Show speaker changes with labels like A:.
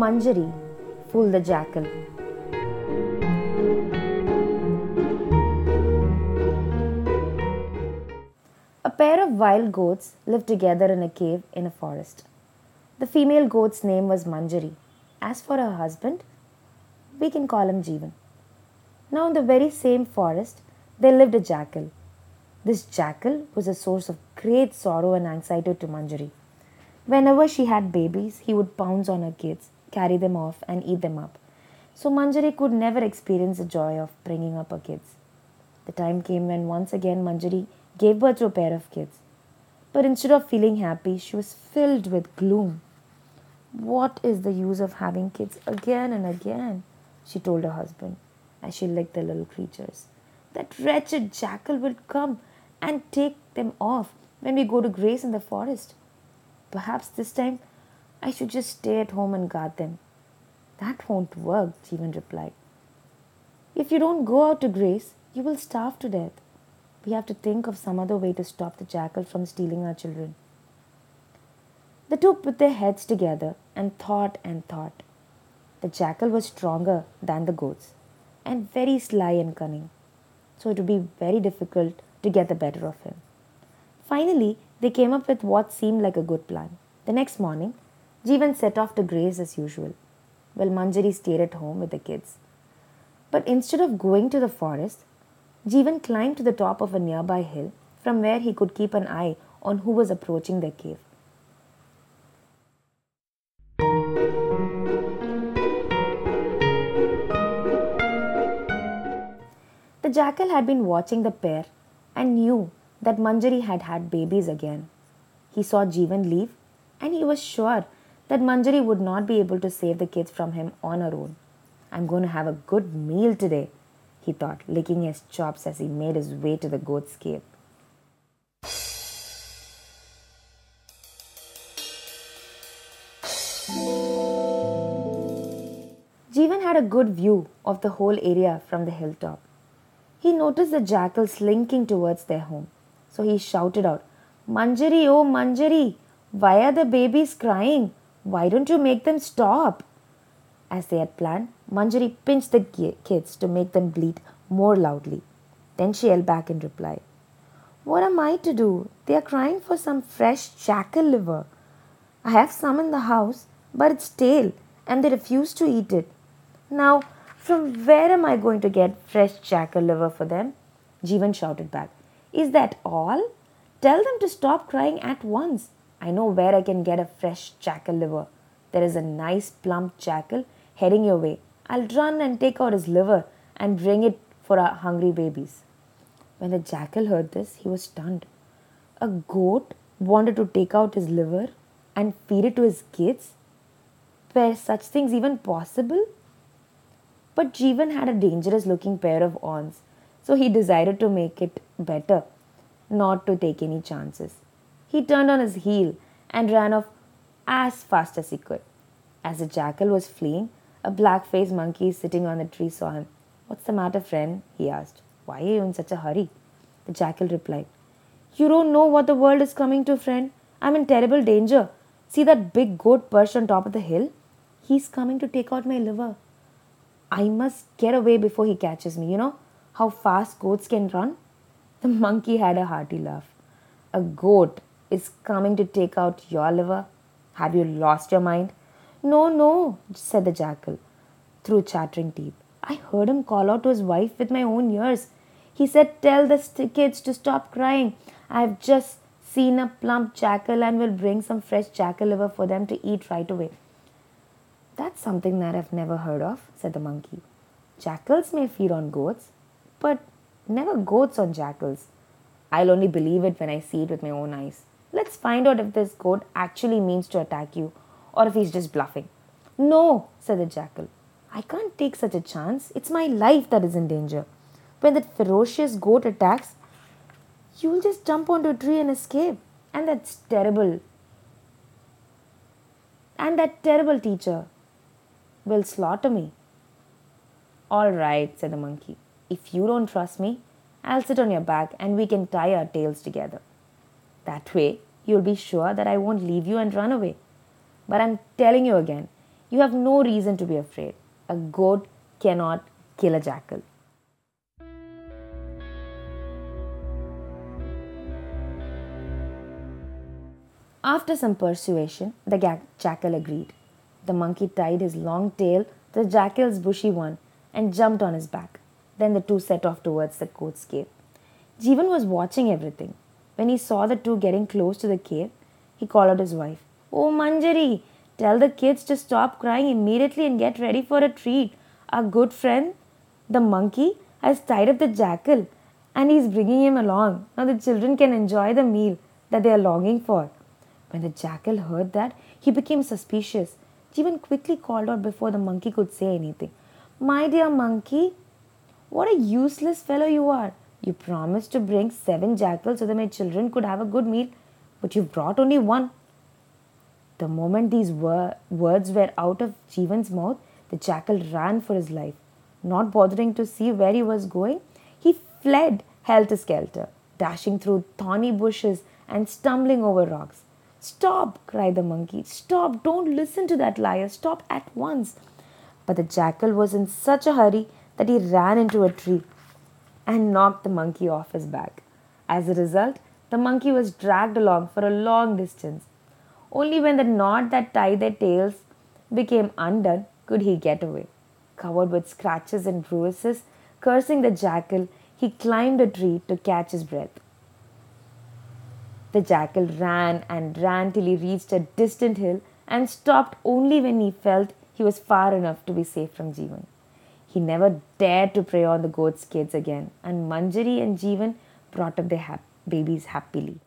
A: Manjari fooled the jackal. A pair of wild goats lived together in a cave in a forest. The female goat's name was Manjari. As for her husband, we can call him Jeevan. Now, in the very same forest, there lived a jackal. This jackal was a source of great sorrow and anxiety to Manjari. Whenever she had babies, he would pounce on her kids, carry them off, and eat them up. So Manjari could never experience the joy of bringing up her kids. The time came when once again Manjari gave birth to a pair of kids. But instead of feeling happy, she was filled with gloom. What is the use of having kids again and again? She told her husband as she licked the little creatures. That wretched jackal will come and take them off when we go to graze in the forest. Perhaps this time I should just stay at home and guard them. That won't work, Jeevan replied. If you don't go out to graze, you will starve to death. We have to think of some other way to stop the jackal from stealing our children. The two put their heads together and thought and thought. The jackal was stronger than the goats and very sly and cunning, so it would be very difficult to get the better of him. Finally, they came up with what seemed like a good plan. The next morning, Jeevan set off to graze as usual, while Manjari stayed at home with the kids. But instead of going to the forest, Jeevan climbed to the top of a nearby hill from where he could keep an eye on who was approaching their cave. The jackal had been watching the pair and knew that Manjari had had babies again. He saw Jeevan leave and he was sure that Manjari would not be able to save the kids from him on her own. I'm going to have a good meal today, he thought, licking his chops as he made his way to the goat's cave. Jeevan had a good view of the whole area from the hilltop. He noticed the jackal slinking towards their home. So he shouted out, Manjari, oh Manjari, why are the babies crying? Why don't you make them stop? As they had planned, Manjari pinched the kids to make them bleat more loudly. Then she yelled back in reply, What am I to do? They are crying for some fresh jackal liver. I have some in the house, but it's stale and they refuse to eat it. Now, from where am I going to get fresh jackal liver for them? Jeevan shouted back. Is that all? Tell them to stop crying at once. I know where I can get a fresh jackal liver. There is a nice plump jackal heading your way. I'll run and take out his liver and bring it for our hungry babies. When the jackal heard this, he was stunned. A goat wanted to take out his liver and feed it to his kids? Were such things even possible? But Jeevan had a dangerous looking pair of horns, so he decided to make it better, not to take any chances. He turned on his heel and ran off as fast as he could. As the jackal was fleeing, a black faced monkey sitting on the tree saw him. What's the matter, friend? he asked. Why are you in such a hurry? The jackal replied, You don't know what the world is coming to, friend. I'm in terrible danger. See that big goat perched on top of the hill? He's coming to take out my liver. I must get away before he catches me. You know how fast goats can run? The monkey had a hearty laugh. A goat is coming to take out your liver? Have you lost your mind? No, no, said the jackal through chattering teeth. I heard him call out to his wife with my own ears. He said, Tell the kids to stop crying. I've just seen a plump jackal and will bring some fresh jackal liver for them to eat right away. That's something that I've never heard of, said the monkey. Jackals may feed on goats, but never goats on jackals. I'll only believe it when I see it with my own eyes. Let's find out if this goat actually means to attack you or if he's just bluffing. No, said the jackal. I can't take such a chance. It's my life that is in danger. When that ferocious goat attacks, you'll just jump onto a tree and escape. And that's terrible. And that terrible teacher will slaughter me. All right, said the monkey. If you don't trust me, I'll sit on your back and we can tie our tails together. That way, you'll be sure that I won't leave you and run away. But I'm telling you again, You have no reason to be afraid. A goat cannot kill a jackal. After some persuasion, the jackal agreed. The monkey tied his long tail to the jackal's bushy one and jumped on his back. Then the two set off towards the goat's cave. Jeevan was watching everything. When he saw the two getting close to the cave, he called out his wife. Oh, Manjari, tell the kids to stop crying immediately and get ready for a treat. Our good friend, the monkey, has tied up the jackal and he is bringing him along. Now the children can enjoy the meal that they are longing for. When the jackal heard that, he became suspicious. Jeevan quickly called out before the monkey could say anything. My dear monkey, what a useless fellow you are. You promised to bring seven jackals so that my children could have a good meal, but you've brought only one. The moment these wor- words were out of Jeevan's mouth, the jackal ran for his life. Not bothering to see where he was going, he fled helter skelter, dashing through thorny bushes and stumbling over rocks. Stop, cried the monkey. Stop, don't listen to that liar. Stop at once. But the jackal was in such a hurry that he ran into a tree and knocked the monkey off his back. As a result, the monkey was dragged along for a long distance. Only when the knot that tied their tails became undone could he get away. Covered with scratches and bruises, cursing the jackal, he climbed a tree to catch his breath. The jackal ran and ran till he reached a distant hill and stopped only when he felt he was far enough to be safe from Jeevan. He never dared to prey on the goat's kids again, and Manjari and Jeevan brought up their babies happily.